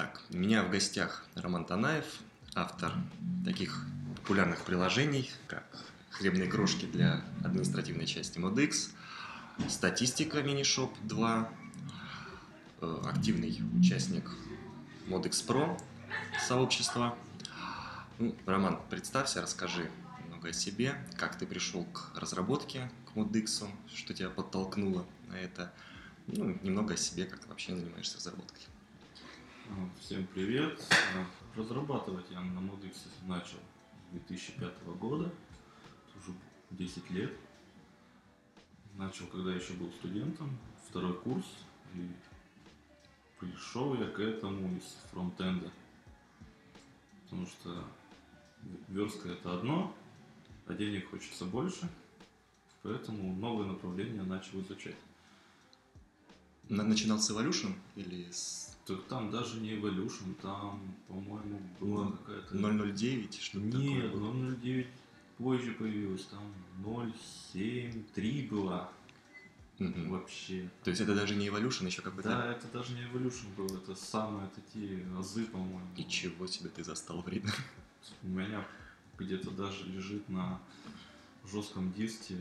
Так, у меня в гостях Роман Танаев, автор таких популярных приложений, как хлебные крошки для административной части ModX, статистика Minishop 2, э, активный участник ModX Pro сообщества. Ну, Роман, представься, расскажи немного о себе, как ты пришел к разработке, к ModX, что тебя подтолкнуло на это, ну, немного о себе, как ты вообще занимаешься разработкой. Всем привет. А, разрабатывать я на ModX начал с 2005 года, уже 10 лет. Начал, когда еще был студентом, второй курс, и пришел я к этому из фронтенда. Потому что верстка это одно, а денег хочется больше, поэтому новое направление начал изучать. Начинал с Evolution или с... Так там даже не Evolution, там, по-моему, была Ну, какая-то... 009, что-то Нет, такое было? 009 позже появилась, там 073 была Мгм. вообще. То есть это даже не Evolution, еще как бы Да, так? это даже не Evolution был, это самые такие азы, по-моему. Ничего себе ты застал время. У меня где-то даже лежит на жестком диске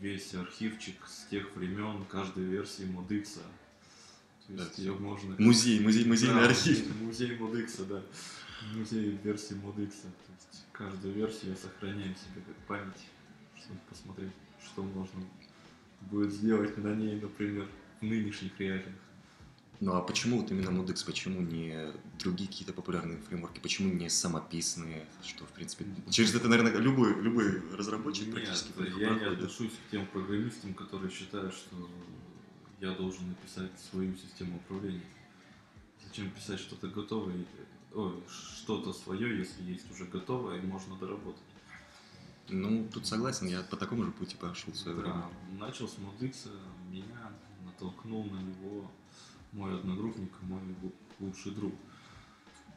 весь архивчик с тех времен каждой версии модикса. То есть Да, ее можно... Музей, музей, музейный Да, архив. Музей модикса, да. Музей версии модикса. То есть каждую версию я сохраняю себе как память, чтобы посмотреть, что можно будет сделать на ней, например, в нынешних реалиях. Ну а почему вот именно Modix, почему не другие какие-то популярные фреймворки, почему не самописные, что в принципе через это, наверное, любой, любой разработчик Нет, практически я не проходит. отношусь к тем программистам, которые считают, что я должен написать свою систему управления. Зачем писать что-то готовое, ой, что-то свое, если есть уже готовое и можно доработать. Ну, тут согласен, я по такому же пути пошел в свое время. Да, начал с Модикса, меня натолкнул на него мой одногруппник, мой лу- лучший друг.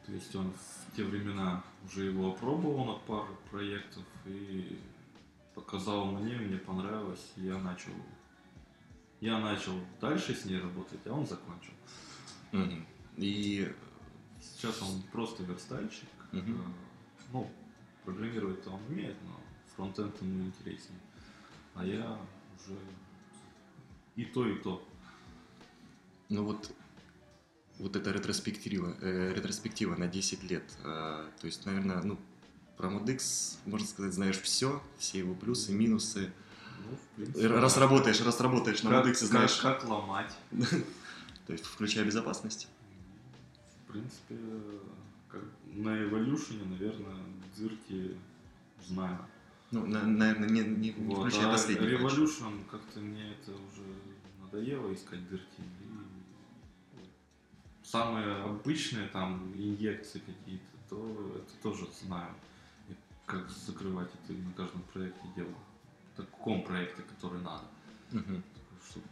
То есть он в те времена уже его опробовал на пару проектов и показал мне, мне понравилось, и я начал я начал дальше с ней работать, а он закончил. Мгм. И Сейчас он просто верстальщик. Э, Ну, программировать-то он умеет, но фронтенд ему интереснее. А я уже и то, и то. Ну вот, вот эта ретроспектива, э, ретроспектива на 10 лет, э, то есть, наверное, ну, про Modix, можно сказать, знаешь все, все его плюсы, минусы. Ну, в принципе, Раз да. работаешь, раз работаешь на как, Modix, знаешь, как, как ломать. то есть, включая безопасность. В принципе, как на Evolution, наверное, дырки знаю. Ну, на- наверное, не, не, не Вот, включая а последний. Revolution, как-то мне это уже надоело искать дырки. И самые обычные там инъекции какие-то, то это тоже знаю. И как закрывать это на каждом проекте делаю. Таком проекте, который надо. Мгм. Такой, чтоб-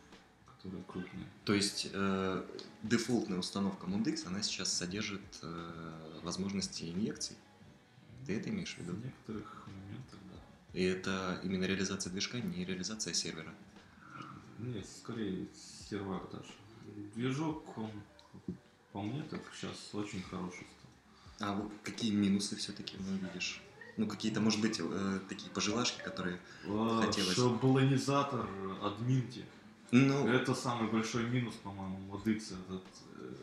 Который крупный. То есть э, дефолтная установка Mundix, она сейчас содержит э, возможности инъекций. Ты это имеешь в виду? В некоторых моментах, да. И это именно реализация движка, не реализация сервера. Нет, скорее сервак даже. Движок, он по мне так сейчас очень хороший стал. А вот какие минусы все-таки ну, видишь? Ну, какие-то, может быть, э, такие пожелашки, которые... А, Хотелось. Что баланизатор админки. Ну, Это самый большой минус, по-моему, Modix. Этот, э,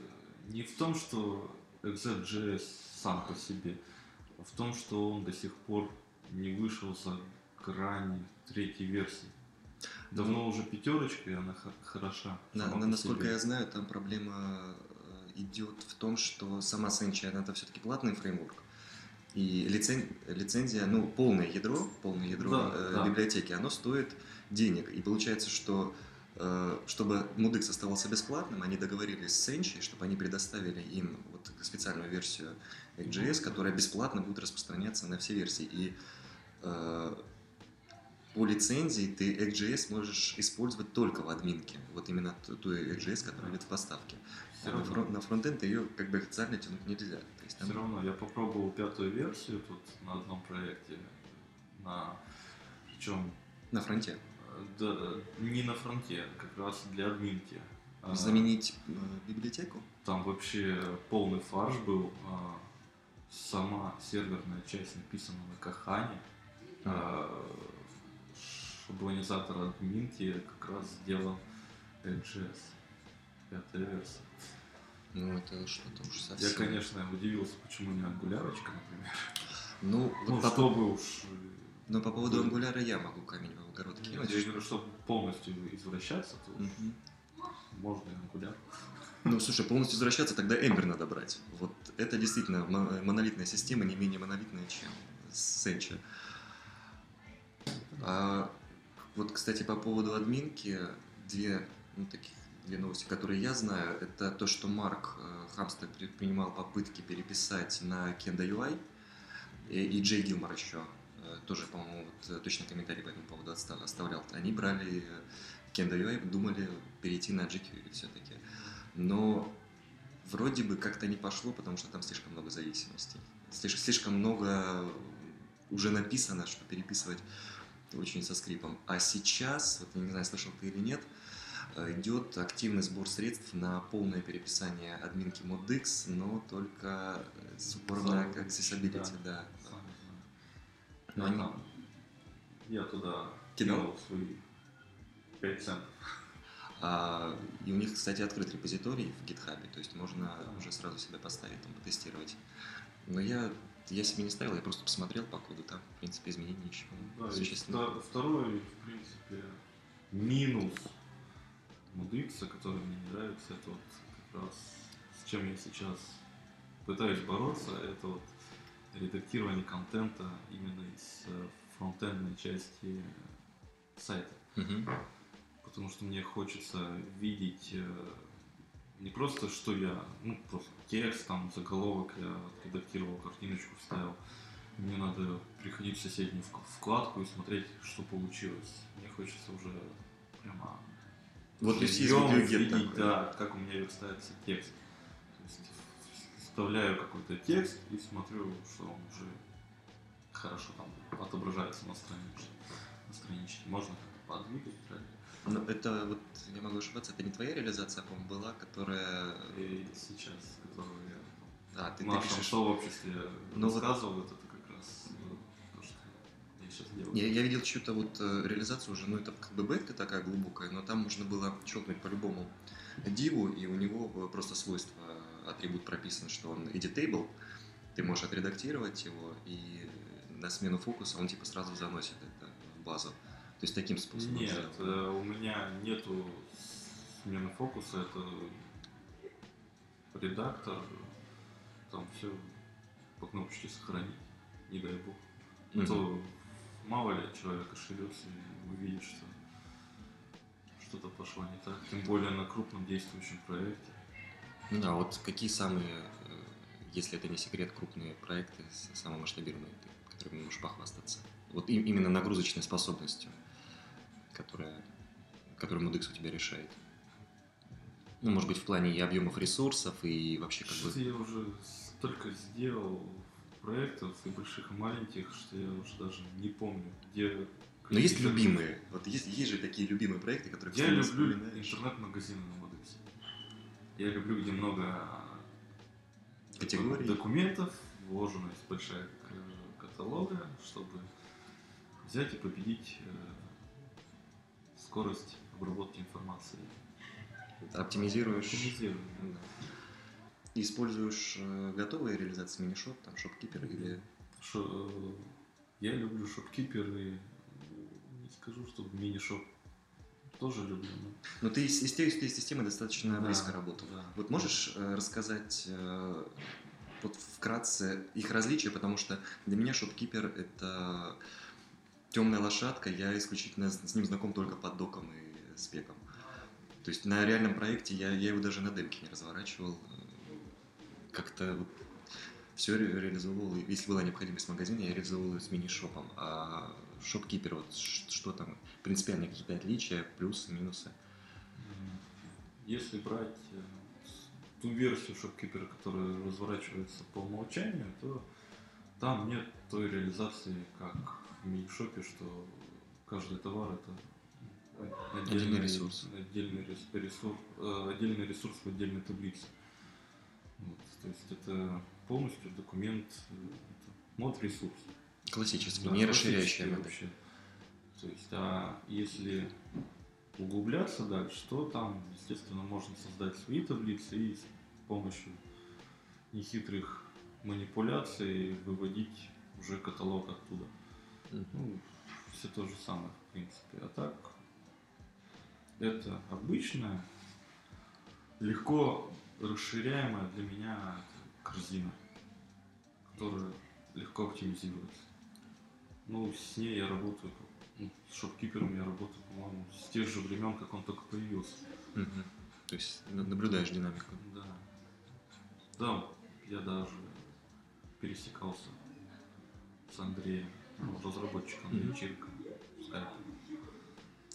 не в том, что XFJS сам по себе, а в том, что он до сих пор не вышел за грани третьей версии. Давно уже пятерочка, и она хороша. на- по насколько себе. я знаю, там проблема э, идет в том, что сама Sencha, она это все-таки платный фреймворк. И лицен- лицензия, ну, полное ядро, полное ядро Да, э, да. библиотеки, оно стоит денег. И получается, что э, чтобы Mudix оставался бесплатным, они договорились с Sencha, чтобы они предоставили им вот специальную версию XJS, которая бесплатно будет распространяться на все версии. И э, по лицензии ты XJS можешь использовать только в админке. Вот именно ту, ту XJS, которая идет в поставке. Всё А на, равно. фрон- на фронтенд ее как бы официально тянуть нельзя. То есть там- Все равно я попробовал пятую версию тут на одном проекте. На причем на фронте. да, не на фронте, как раз для админки. А, Заменить э, библиотеку? Там вообще полный фарш был. а, Сама серверная часть написана на Кахане. а, Шаблонизатор админки как раз сделан Node.js. Пятая версия. Ну, это что-то уж совсем. Я, конечно, удивился, почему не ангулярочка, например. Ну, Ну, вот по, чтобы уж... но по поводу ангуляра я могу камень в огород Я кинуть. говорю, чтобы полностью извращаться, то Мгм. можно и ангуляр. Ну, слушай, полностью возвращаться, тогда Эмбер надо брать. Вот это действительно мо- монолитная система, не менее монолитная, чем Сенча. А, вот, кстати, по поводу админки, две, ну, таких, две новости, которые я знаю, это то, что Марк э, Хамстед предпринимал попытки переписать на Kenda UI, и, Джей Гилмор еще э, тоже, по-моему, вот, э, точно комментарий по этому поводу оставлял. Они брали Kenda UI, думали перейти на jQuery все-таки. Но вроде бы как-то не пошло, потому что там слишком много зависимостей. Слишком много уже написано, что переписывать очень со скрипом. А сейчас, вот я не знаю, слышал ты или нет, э, идет активный сбор средств на полное переписание админки ModX, но только с упором на accessibility, да. Знаю. Но Я они- Я туда кинул свои 5 центов. А, и у них, кстати, открыт репозиторий в GitHub, то есть можно Да. уже сразу себя поставить, там, потестировать. Но я, я себе не ставил, я просто посмотрел по коду, там, в принципе, изменений ничего Да, существенного. вто- второй, в принципе, минус Moodx, который мне не нравится, это вот как раз с чем я сейчас пытаюсь бороться, это вот редактирование контента именно из э, фронтендной части сайта. Мгм. Потому что мне хочется видеть э, не просто, что я, ну, просто текст, там, заголовок я редактировал, картиночку вставил. Мне надо приходить в соседнюю вк- вкладку и смотреть, что получилось. Мне хочется уже прямо Вот, видеогет видеть, да, как у меня верстается текст. То есть вставляю какой-то текст и смотрю, что он уже хорошо там отображается на страничке. На страничке. Можно как-то подвигать. так. Но это вот, я могу ошибаться, это не твоя реализация, по-моему, была, которая... И сейчас, которую я А, ты, в ты нашем пишешь... сообществе Ну вот- рассказывал, это как раз ну, то, что я сейчас делаю. Я, я видел чью-то вот э, реализацию уже, ну это как бы бетка такая глубокая, но там можно было щелкнуть по любому диву, и у него э, просто свойство, э, атрибут прописан, что он editable, ты можешь отредактировать его, и на смену фокуса он типа сразу заносит это в базу. Есть таким способом Нет, сделано. э, у меня нету смены фокуса, это редактор, там все по кнопочке сохранить, не дай бог. А Мгм. То мало ли человек ошибется и увидит, что что-то пошло не так. Тем более на крупном действующем проекте. Ну да, вот какие самые, э, если это не секрет, крупные проекты, самые масштабируемые, ты- которыми можешь похвастаться? Вот им- именно нагрузочной способностью, которая, которую Moodx у тебя решает. Ну, может быть, в плане и объемов ресурсов, и вообще как бы... я уже столько сделал проектов и больших, и маленьких, что я уже даже не помню, где... Но есть любимые. Вот есть, есть же такие любимые проекты, которые Я люблю интернет-магазины на Модексе. Я люблю, где много Категорий. документов, вложена есть большая каталога, чтобы взять и победить э, скорость обработки информации. Оптимизируешь. Оптимизирую, да. И Используешь э, готовые реализации мини-шоп, там, шопкипер или... Шо- э, я люблю шопкипер и э, не скажу, что мини-шоп тоже люблю. но- Но ты из, из той, из той системы достаточно Да, близко работал. да. Вот можешь э, рассказать э, вот вкратце их различия, потому что для меня шопкипер это темная лошадка, я исключительно с, ним знаком только под доком и спеком. То есть на реальном проекте я, я его даже на демке не разворачивал. Как-то вот все реализовывал, если была необходимость в магазине, я реализовывал ее с мини-шопом. А шопкипер, вот что там, принципиальные какие-то отличия, плюсы, минусы? Если брать э, ту версию шопкипера, которая разворачивается по умолчанию, то там нет той реализации, как в мини-шопе, что каждый товар это Отдельный ресурс. Отдельный рес- ресурс, э, отдельный ресурс в отдельной таблице. Вот, то есть это полностью документ, это мод ресурс. Классический, Да, не модель. вообще. То есть, а если углубляться дальше, то там, естественно, можно создать свои таблицы и с помощью нехитрых манипуляций выводить уже каталог оттуда. Ну, все то же самое, в принципе. А так, это обычная, легко расширяемая для меня корзина, которая легко оптимизируется. Ну, с ней я работаю, ну, с шопкипером я работаю, по-моему, с тех же времен, как он только появился. Мгм. То есть на- наблюдаешь динамику. Да. Да, я даже пересекался с Андреем, разработчиком Мгм. вечерка в скайпе.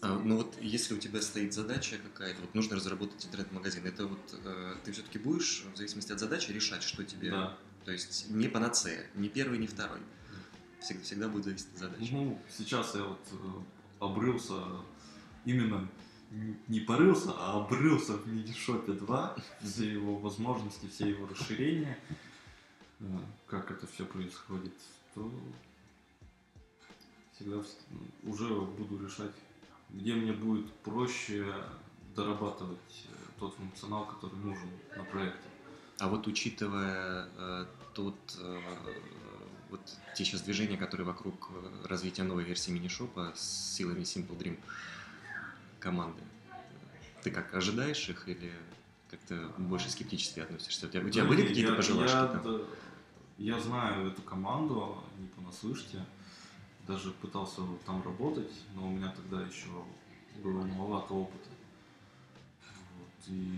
А, ну вот если у тебя стоит задача какая-то, вот нужно разработать интернет-магазин, это вот э, ты все-таки будешь, в зависимости от задачи, решать, что тебе... Да. То есть не панацея, ни первый, ни второй. Всегда, всегда будет зависеть от задачи. Ну, сейчас я вот э, обрылся, именно не порылся, а обрылся в Медишопе 2, все его возможности, все его расширения, э, как это все происходит, то всегда вс- уже буду решать, где мне будет проще дорабатывать э, тот функционал, который нужен на проекте. А вот учитывая э, тот, э, вот те сейчас движения, которые вокруг э, развития новой версии мини-шопа с силами Simple Dream команды, ты как ожидаешь их или как-то больше скептически относишься? У тебя, у тебя Ну, были какие-то я- пожелания? Я, да, я знаю эту команду, не понаслышке. Даже пытался там работать, но у меня тогда еще было маловато опыта. Вот, и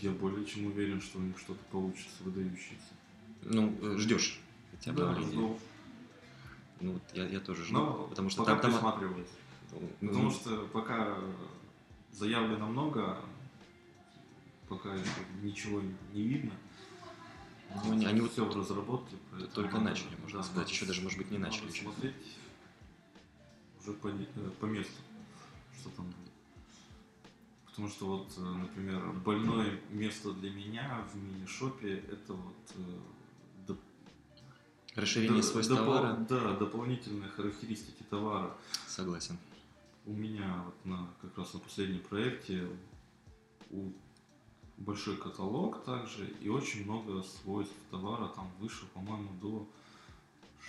я более чем уверен, что у них что-то получится выдающееся. Ну, ждешь эти Да, обновления? жду. Ну, вот я, я тоже жду, Но потому что пока там... присматриваюсь. ну, Потому что пока заявлено много, пока ничего не видно. Ну, они- они вот все в разработке. только начали, можно сказать. Еще даже, может быть, не начали еще. смотреть уже по, э, по месту, что там. Потому что вот, э, например, больное место для меня в мини-шопе это вот э, доп- Расширение до- свойств допол- товара, Да, дополнительные характеристики товара. согласен. У меня вот на, как раз на последнем проекте у- большой каталог также и очень много свойств товара, там выше, по-моему, до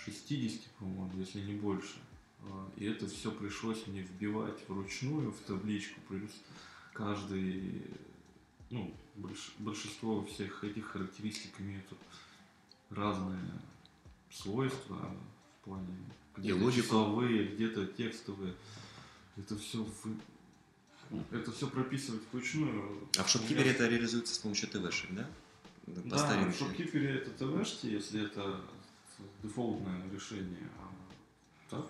60, по-моему, если не больше. А, И это все пришлось мне вбивать вручную в табличку, плюс каждый, ну, больш- большинство всех этих характеристик имеют разные свойства в плане где-то числовые, где-то текстовые. Это все это все прописывать вручную. А в шопкипере это реализуется с помощью ТВшек, да? По Да, в старинке. шопкипере это ТВшки, если это дефолтное решение. А так,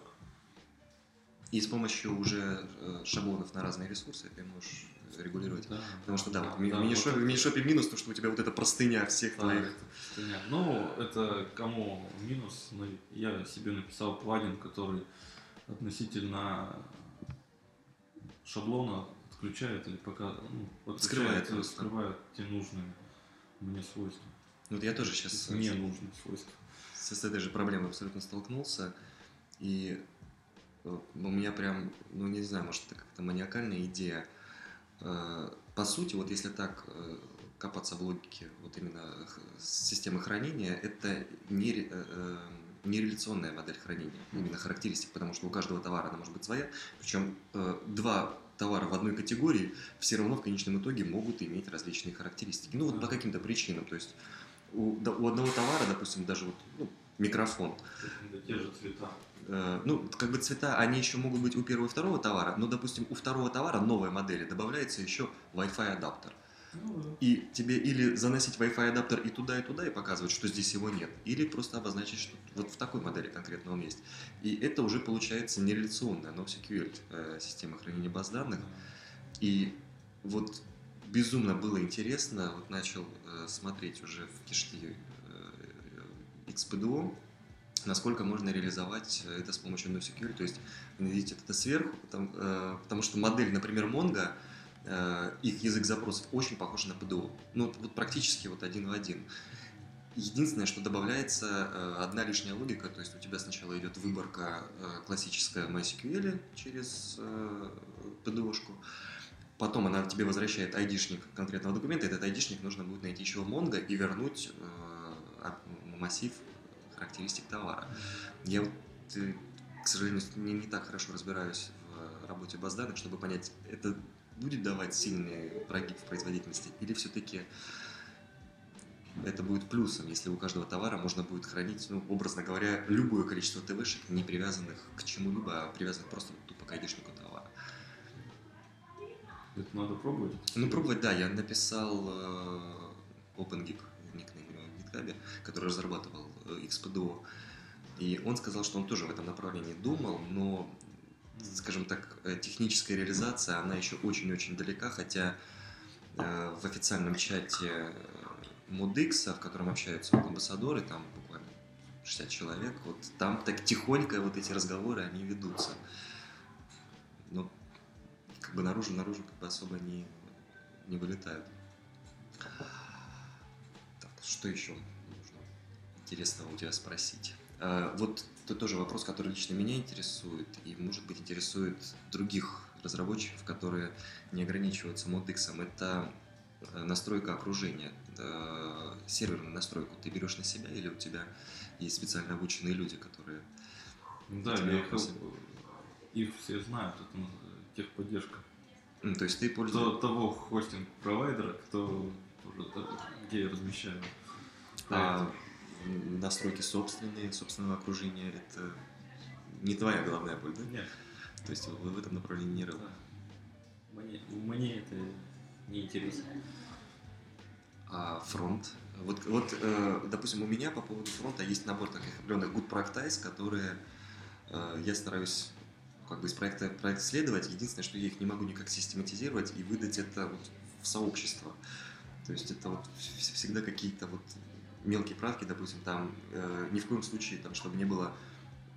И с помощью уже э, шаблонов на разные ресурсы ты можешь регулировать. да. Потому что да, вот в ми- да, в мини-шопе, вот в мини-шопе минус, то, что у тебя вот эта простыня всех Да, твоих. простыня. Ну, это кому минус? Ну, Я себе написал плагин, который относительно шаблона отключает или пока ну, Скрывает свойства. скрывает те нужные мне свойства. Ну, вот я тоже сейчас Мне нужные свойства. с, с этой же проблемой абсолютно столкнулся. И э, у меня прям, ну не знаю, может это как-то маниакальная идея. Э, По сути, вот если так э, копаться в логике вот именно системы хранения, это не, ре- э, э, не реляционная модель хранения, именно характеристик, потому что у каждого товара она может быть своя, причем два товара в одной категории все равно в конечном итоге могут иметь различные характеристики. Ну вот по каким-то причинам, то есть у, да, у одного товара, допустим, даже вот ну, микрофон, те же цвета. Э, ну, как бы цвета, они еще могут быть у первого и второго товара, но, допустим, у второго товара новой модели добавляется еще Wi-Fi адаптер. И тебе или заносить Wi-Fi адаптер и туда, и туда, и показывать, что здесь его нет, или просто обозначить, что вот в такой модели конкретно он есть. И это уже получается нереляционная NoSQL э, система хранения баз данных. И вот безумно было интересно, вот начал э, смотреть уже в кишки э, XPDO, насколько можно реализовать это с помощью NoSQL, то есть видите это сверху, потому, потому что модель, например, Mongo, их язык запросов очень похож на PDO, ну вот практически вот один в один. Единственное, что добавляется э, одна лишняя логика, то есть у тебя сначала идет выборка э, классическая MySQL через э, PDO-шку, потом она тебе возвращает айдишник конкретного документа, этот айдишник нужно будет найти еще в Mongo и вернуть массив характеристик товара. Я вот, к сожалению, не, не так хорошо разбираюсь в работе баз данных, чтобы понять, это будет давать сильный прогиб в производительности или все-таки это будет плюсом, если у каждого товара можно будет хранить, ну, образно говоря, любое количество ТВшек, не привязанных к чему-либо, а привязанных просто тупо к айдишнику товара. Это надо пробовать? Ну, пробовать, да. Я написал э, OpenGIP, никнейм в GitHub, который разрабатывал э, XPDO. И он сказал, что он тоже в этом направлении думал, но, скажем так, э, техническая реализация, она еще очень-очень далека, хотя э, в официальном чате Мудикса, в котором общаются амбассадоры, там буквально 60 человек, вот там так тихонько вот эти разговоры, они ведутся. Но как бы наружу, наружу как бы особо не, не вылетают. Так, что еще нужно интересного у тебя спросить? Вот это тоже вопрос, который лично меня интересует и, может быть, интересует других разработчиков, которые не ограничиваются модексом. Это Э, настройка окружения, серверную настройку ты берешь на себя или у тебя есть специально обученные люди, которые... Да, я их, их все знают, это техподдержка. Mm, то есть ты пользуешься... Того хостинг-провайдера, кто где я размещаю. А настройки собственные, собственного окружения, это не твоя головная боль, да? Нет. То есть вы в этом направлении не рыл? Да. Мне, мне это неинтересно. А фронт? Вот, вот э, допустим, у меня по поводу фронта есть набор таких определенных good practice, которые э, я стараюсь как бы из проекта проект следовать. Единственное, что я их не могу никак систематизировать и выдать это вот в сообщество. То есть это вот всегда какие-то вот мелкие правки, допустим, там э, ни в коем случае, там, чтобы не было,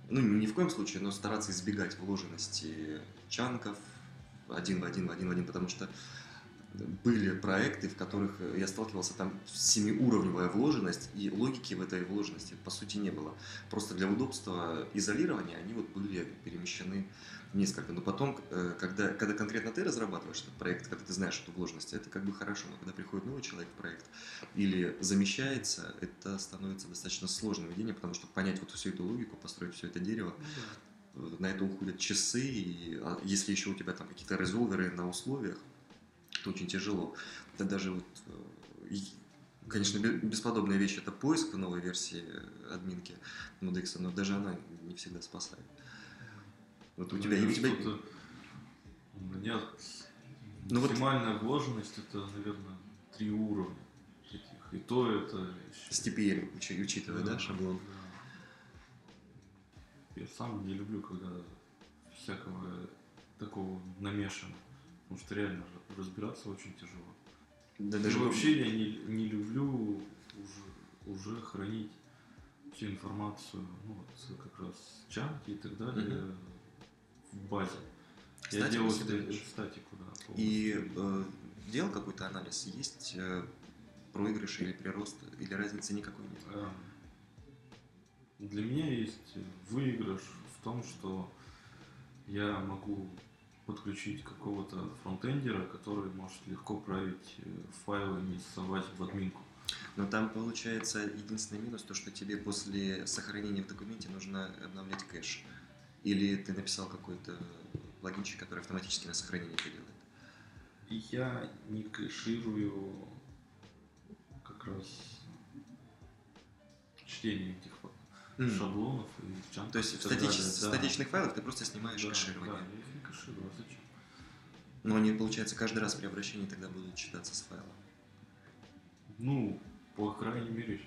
ну ни в коем случае, но стараться избегать вложенности чанков один в один в один в один, потому что были проекты, в которых я сталкивался, там семиуровневая вложенность, и логики в этой вложенности по сути не было. Просто для удобства изолирования они вот были перемещены несколько. Но потом, э, когда, когда конкретно ты разрабатываешь этот проект, когда ты знаешь эту вложенность, это как бы хорошо. Но когда приходит новый человек в проект или замещается, это становится достаточно сложным ведением, потому что понять вот всю эту логику, построить все это дерево, ну на это уходят часы, и а если еще у тебя там какие-то резолверы на условиях, это очень тяжело. Это даже вот, э, конечно, бесподобная вещь это поиск в новой версии админки Modex, но даже она не всегда спасает. Вот у тебя, и у тебя... У меня ну, максимальная вот... вложенность это, наверное, три уровня этих. И то это еще... С TPL учитывая, да, да шаблон? Да. Я сам не люблю, когда всякого такого намешано. Потому что реально разбираться очень тяжело. Да, даже вообще я не, не люблю уже, уже хранить всю информацию, ну, вот, как раз чанки и так далее mm-hmm. в базе. Статику я делаю ст- статику, да. Полностью. И э, делал какой-то анализ? Есть э, проигрыш или прирост, или разницы никакой нет? Э, для меня есть выигрыш в том, что я могу подключить какого-то фронтендера, который может легко править э, файлы и совать в админку. Но там получается единственный минус, то что тебе после сохранения в документе нужно обновлять кэш. Или ты написал какой-то плагинчик, который автоматически на сохранение это делает. Я не кэширую как раз чтение этих mm. шаблонов и чанков. То есть в статич... да. статичных файлах ты просто снимаешь да, кэширование. Да, а зачем? Но они, получается, каждый раз при обращении тогда будут читаться с файла. Ну, по крайней мере,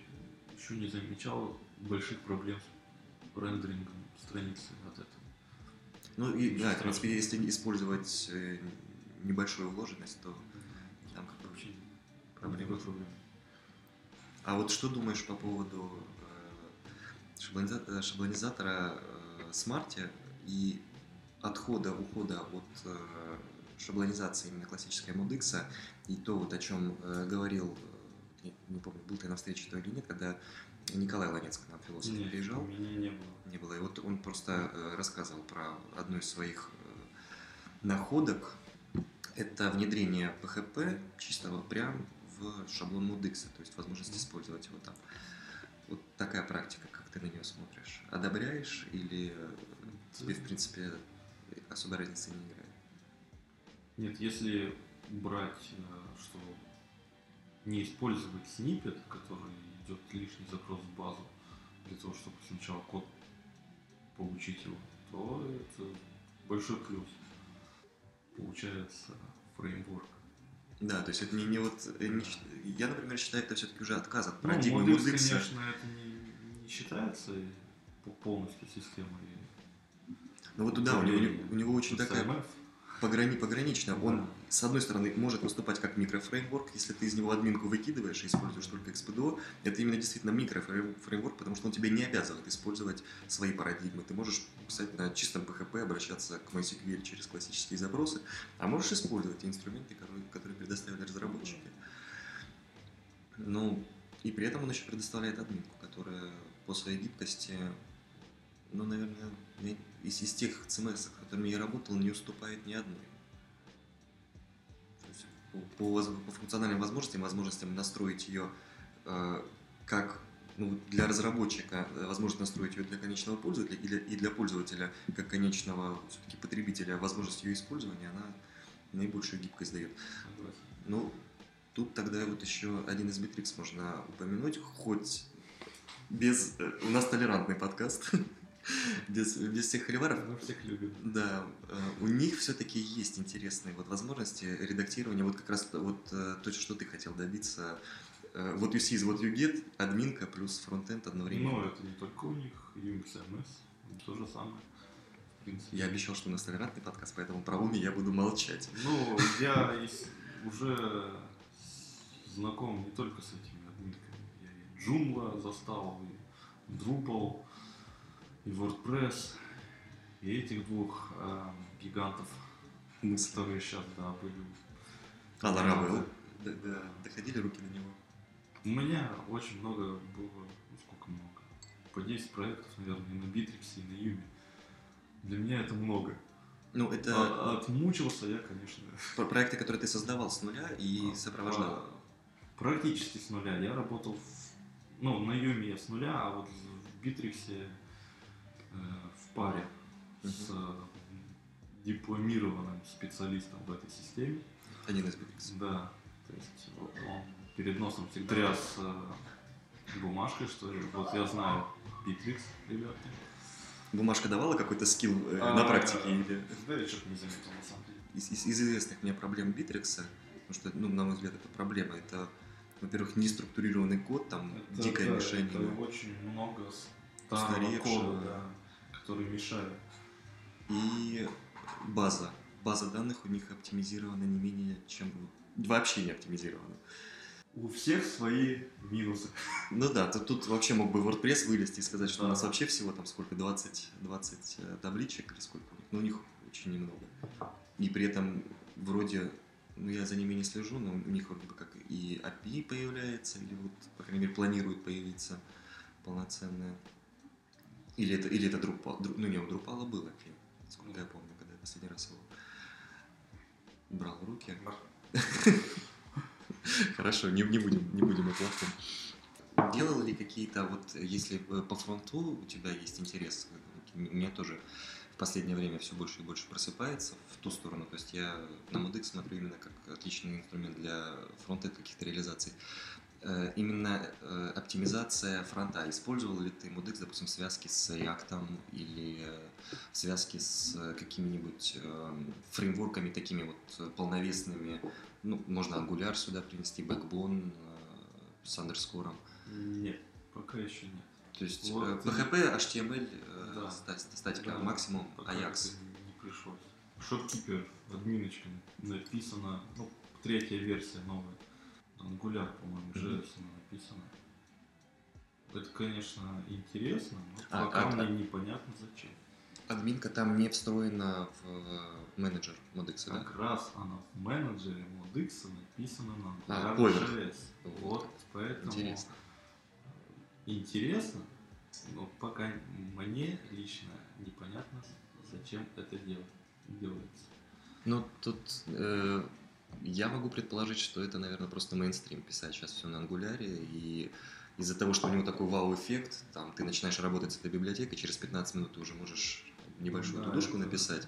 еще не замечал больших проблем с рендерингом страницы от этого. Ну и да, в принципе, если использовать э, небольшую вложенность, то там как бы вообще проблемы. А вот что думаешь по поводу шаблониза- э, шаблонизатора э, Smart и отхода, ухода от э, шаблонизации именно классической ModX, и то, вот о чем э, говорил, не, не помню, был ты на встрече то или нет, когда Николай Ланец к нам философ Нет, приезжал, меня не было. не было. И вот он просто э, рассказывал про одну из своих находок. Это внедрение PHP чистого прям в шаблон Modix, то есть возможность использовать его там. Вот такая практика, как ты на нее смотришь? Одобряешь или тебе, в принципе, особой разницы не играет? Нет, если брать, э, что не использовать снипет, который идет лишний запрос в базу, для того, чтобы сначала код получить его, то это большой плюс. Получается фреймворк. Да, то есть это не, не вот... э, не я, например, считаю, это все-таки уже отказ от Ну, парадигмы Modix, Modix. конечно, это не, не считается по- полностью системой. Ну вот да, у него, у него очень такая пограни, погранично. Он, с одной стороны, может выступать как микрофреймворк, если ты из него админку выкидываешь и используешь только XPDO. Это именно действительно микрофреймворк, потому что он тебя не обязывает использовать свои парадигмы. Ты можешь писать на чистом PHP, обращаться к MySQL через классические запросы, а можешь использовать те инструменты, которые, которые предоставили разработчики. Ну, и при этом он еще предоставляет админку, которая по своей гибкости, ну, наверное, из, из тех CMS, с которыми я работал, не уступает ни одной. То есть по, по функциональным возможностям, возможностям настроить ее э, как ну, для разработчика, э, возможность настроить ее для конечного пользователя и для, и для пользователя как конечного все-таки потребителя, возможность ее использования, она наибольшую гибкость дает. Ну, тут тогда вот еще один из Bittrex можно упомянуть, хоть без... э, У нас толерантный подкаст, без, без всех холиваров. Мы всех любим. Да, э, у них все-таки есть интересные вот возможности редактирования, вот как раз вот э, то, что ты хотел добиться. Э, Вот you see is what you get, админка плюс фронтенд одновременно. Но это не только у них, Unix MS, то же самое. Я обещал, что у нас толерантный подкаст, поэтому про Уми я буду молчать. Ну, я уже знаком не только с этими админками. Я и Joomla застал, и Drupal, и WordPress, и этих двух э, гигантов, которые сейчас, да, были. А Laravel? Да, да, доходили руки до него? У меня очень много было, ну сколько много, по 10 проектов, наверное, и на Bittrex, и на Юме. Для меня это много. Ну, это А- отмучился я, конечно. про- проекты, которые ты создавал с нуля и А, сопровождал. а, Практически с нуля. Я работал в, ну, на Юме я с нуля, а вот в Битриксе в паре с э, дипломированным специалистом в этой системе. Один из Bittrex. Да, то есть он перед носом всегда тряс э, бумажкой, что вот я знаю Битрикс, ребятки. Бумажка давала какой-то skill э, А, на практике или... Да, я что-то не заметил на самом деле. из, из- из известных мне проблем Битрикса, потому что, ну, на мой взгляд, это проблема. Это, во-первых, неструктурированный код, там Это, дикое да, мишень. Это очень много старого Устаревшего. кода, да, который мешает. И база. База данных у них оптимизирована не менее, чем... Вообще не оптимизирована. У всех свои минусы. Ну да, тут, тут вообще мог бы WordPress вылезти и сказать, что у Да. нас вообще всего там сколько, 20, 20 э, табличек или сколько у них, но у них очень немного. И при этом вроде, ну я за ними не слежу, но у них вроде бы как и API появляется, или вот, по крайней мере, планирует появиться полноценная. Или это, или это Drupal, Дру- ну не, у Drupal был API, насколько я помню, когда я последний раз его брал в руки. Хорошо, не, не будем, не будем это лохом. Делал ли какие-то, вот если по фронту у тебя есть интерес, у меня тоже в последнее время все больше и больше просыпается в ту сторону, то есть я на Modex смотрю именно как отличный инструмент для фронта каких-то реализаций. Э, Именно э, оптимизация фронта. Использовал ли ты Modex, допустим, в связке с React или э, в связке с какими-нибудь э, фреймворками такими вот полновесными, ну, можно Angular сюда принести, Backbone с андерскором. Нет, пока еще нет. То есть Вот PHP, HTML, Да. ста- статика, Да, максимум Ajax. Не пришлось. Shopkeeper, админочка написана, ну, третья версия новая. Angular, по-моему. JS она написана. это, конечно, интересно, но А, пока а- мне а- непонятно зачем. Админка там не встроена в э, менеджер Mодexа, да? Как раз она в менеджере Modix написана на А, Angular поверх. JS. Вот, поэтому Интересно. интересно, но пока мне лично непонятно, зачем это делать, делается. Ну, тут э, я могу предположить, что это, наверное, просто мейнстрим писать сейчас все на ангуляре, и из-за того, что у него такой вау-эффект, там, ты начинаешь работать с этой библиотекой, через 15 минут ты уже можешь небольшую Да, тудушку это- написать.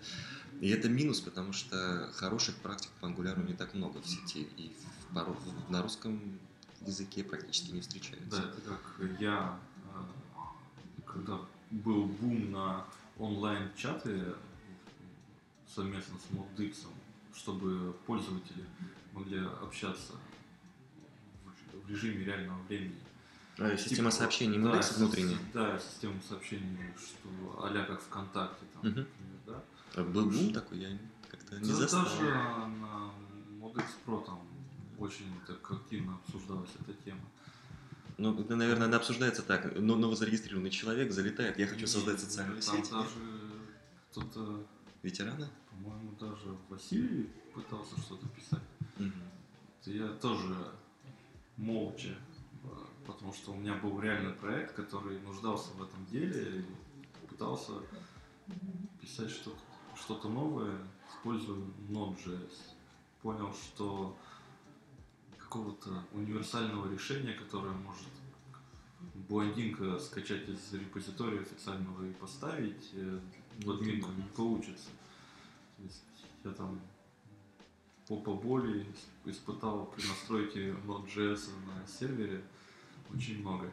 И это минус, потому что хороших практик по ангуляру не так много в сети, и в пару- на русском языке практически не встречаются. Да, это как я, э, когда был бум на онлайн-чаты совместно с Modix, чтобы пользователи могли общаться в- режиме реального времени. А, система Типа, сообщений да, Modex сис- внутренняя. Да, система сообщений, что а как ВКонтакте, там, Мгм. например, да. А Был бум такой, я как-то не Да, застал. даже на Modix Pro там очень так активно обсуждалась эта тема. Ну, наверное, она обсуждается так. Но новозарегистрированный человек залетает, я хочу создать социальную там сеть. даже кто-то, Ветераны? По-моему, даже Василий пытался что-то писать. Это Я тоже молча, э, потому что у меня был реальный проект, который нуждался в этом деле и пытался писать что-то что новое, используя Node.js. Понял, что какого-то универсального решения, которое может блондинка скачать из репозитория официального и поставить, э, в админку не получится. Я там попа боли исп- испытал при настройке Node.js на сервере очень много.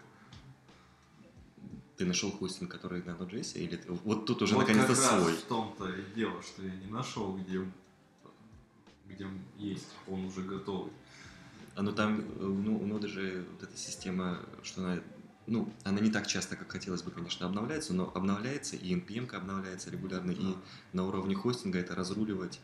Ты нашел хостинг, который на Node.js? Или ты- вот тут уже Вот наконец-то как раз свой? в том-то и дело, что я не нашел, где, где есть, он уже готовый. А ну там, э, ну, у Node же вот эта система, что она, ну, она не так часто, как хотелось бы, конечно, обновляется, но обновляется, и NPM обновляется регулярно, и на уровне хостинга это разруливать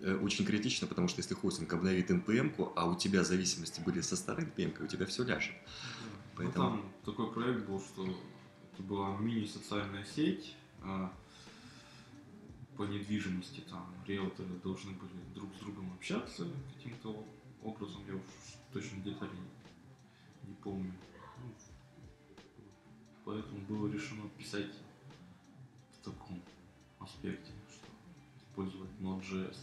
э, очень критично, потому что если хостинг обновит NPM, а у тебя зависимости были со старой NPM, у тебя все ляжет. Ну, Поэтому- там такой проект был, что это была мини-социальная сеть а, по недвижимости. Там риэлторы должны были друг с другом общаться каким-то образом. Я уж точно детали не помню. Поэтому было решено писать в таком аспекте, что использовать Node.js.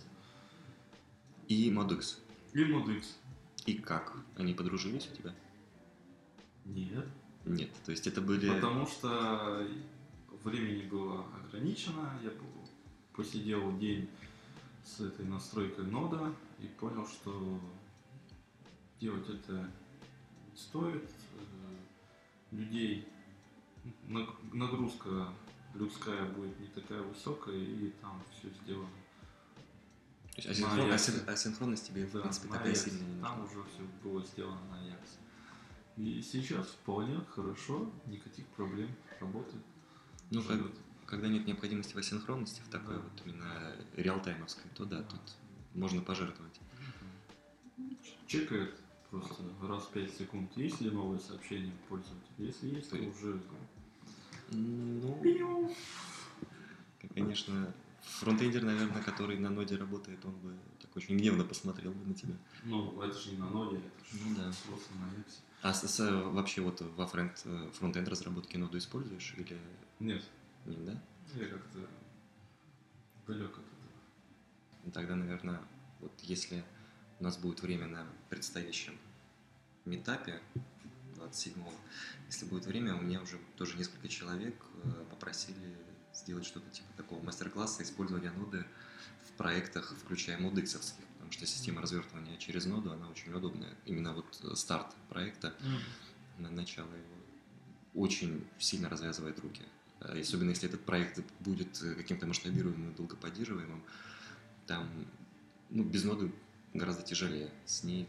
И Modux. И Modix. И как? Они подружились у тебя? Нет. Нет. То есть это были... Потому что времени было ограничено, я посидел день с этой настройкой нода и понял, что делать это не стоит. Э, Людей нагрузка людская будет не такая высокая, и там все сделано. То есть асинхрон- на асин- Аяксе. асинхронность тебе, в Да, принципе, на такая сильная не Там нужна. уже все было сделано на Аяксе. И сейчас вполне хорошо, никаких проблем, работает. Ну, как- когда нет необходимости в асинхронности, в такой Да. вот именно реалтаймовской, то да, тут можно пожертвовать. Чекает просто раз в 5 секунд, есть ли новое сообщение пользователя. Если есть, то Ты- уже... Ну, конечно, фронтендер, наверное, который на ноде работает, он бы так очень гневно посмотрел бы на тебя. Ну, это же не на ноде, это же Ну да. просто на Ajax. А с- с- вообще вот во фронт, э, фронтенд разработке ноду используешь или Нет, нет, да? я как-то далек от этого. Ну, Тогда, наверное, вот если у нас будет время на предстоящем метапе 27-го, если будет время, у меня уже тоже несколько человек э, попросили сделать что-то типа такого мастер-класса использования ноды в проектах, включая модексовских, потому что система развертывания через ноду, она очень удобная. Именно вот э, старт проекта, на начало его очень сильно развязывает руки. А Особенно если этот проект будет э, каким-то масштабируемым и долго поддерживаемым, там ну, без ноды гораздо тяжелее. С ней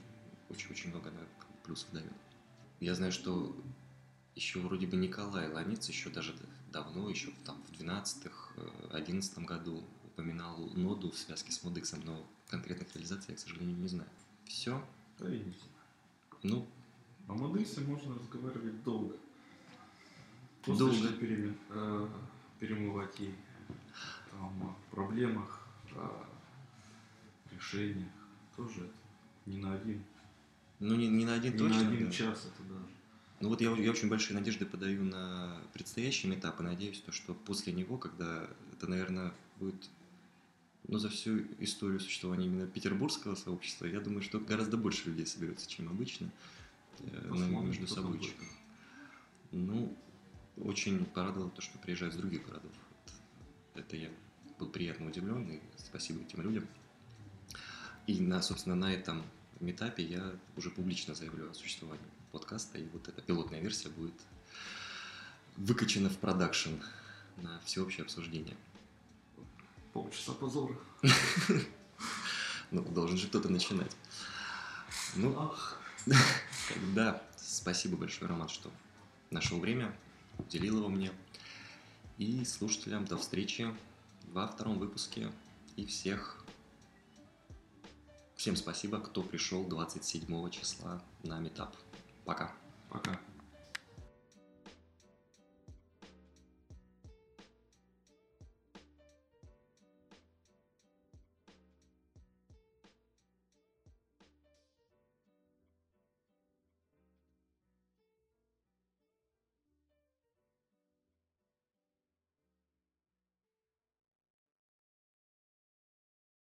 очень-очень много она плюсов дает. Я знаю, что еще вроде бы Николай Ланиц еще даже давно, еще там в 12-11 году упоминал ноду в связке с Модексом, но конкретных реализаций я, к сожалению, не знаю. Все. Да и не знаю. Ну, О Модексе можно разговаривать долго. Просто Долго. переме- э, перемывать ей там, о проблемах, о решениях. Тоже это не на один, Ну, не, не на один не точно. на один да. час это даже. Ну вот я, я очень большие надежды подаю на предстоящий этап и надеюсь, то, что после него, когда это, наверное, будет ну, за всю историю существования именно петербургского сообщества, я думаю, что гораздо больше людей соберется, чем обычно э, Посмотрим, между собойчиком. Ну, очень порадовало то, что приезжают из других городов. Это я был приятно удивлен, и спасибо этим людям. И, на, собственно, на этом метапе я уже публично заявлю о существовании подкаста, и вот эта пилотная версия будет выкачана в продакшн на всеобщее обсуждение. Полчаса позора. Ну, должен же кто-то начинать. Ну. Да, спасибо большое, Роман, что нашел время, уделил его мне. И слушателям до встречи во втором выпуске. И всех... Всем спасибо, кто пришел 27 числа на метап. Пока. Пока.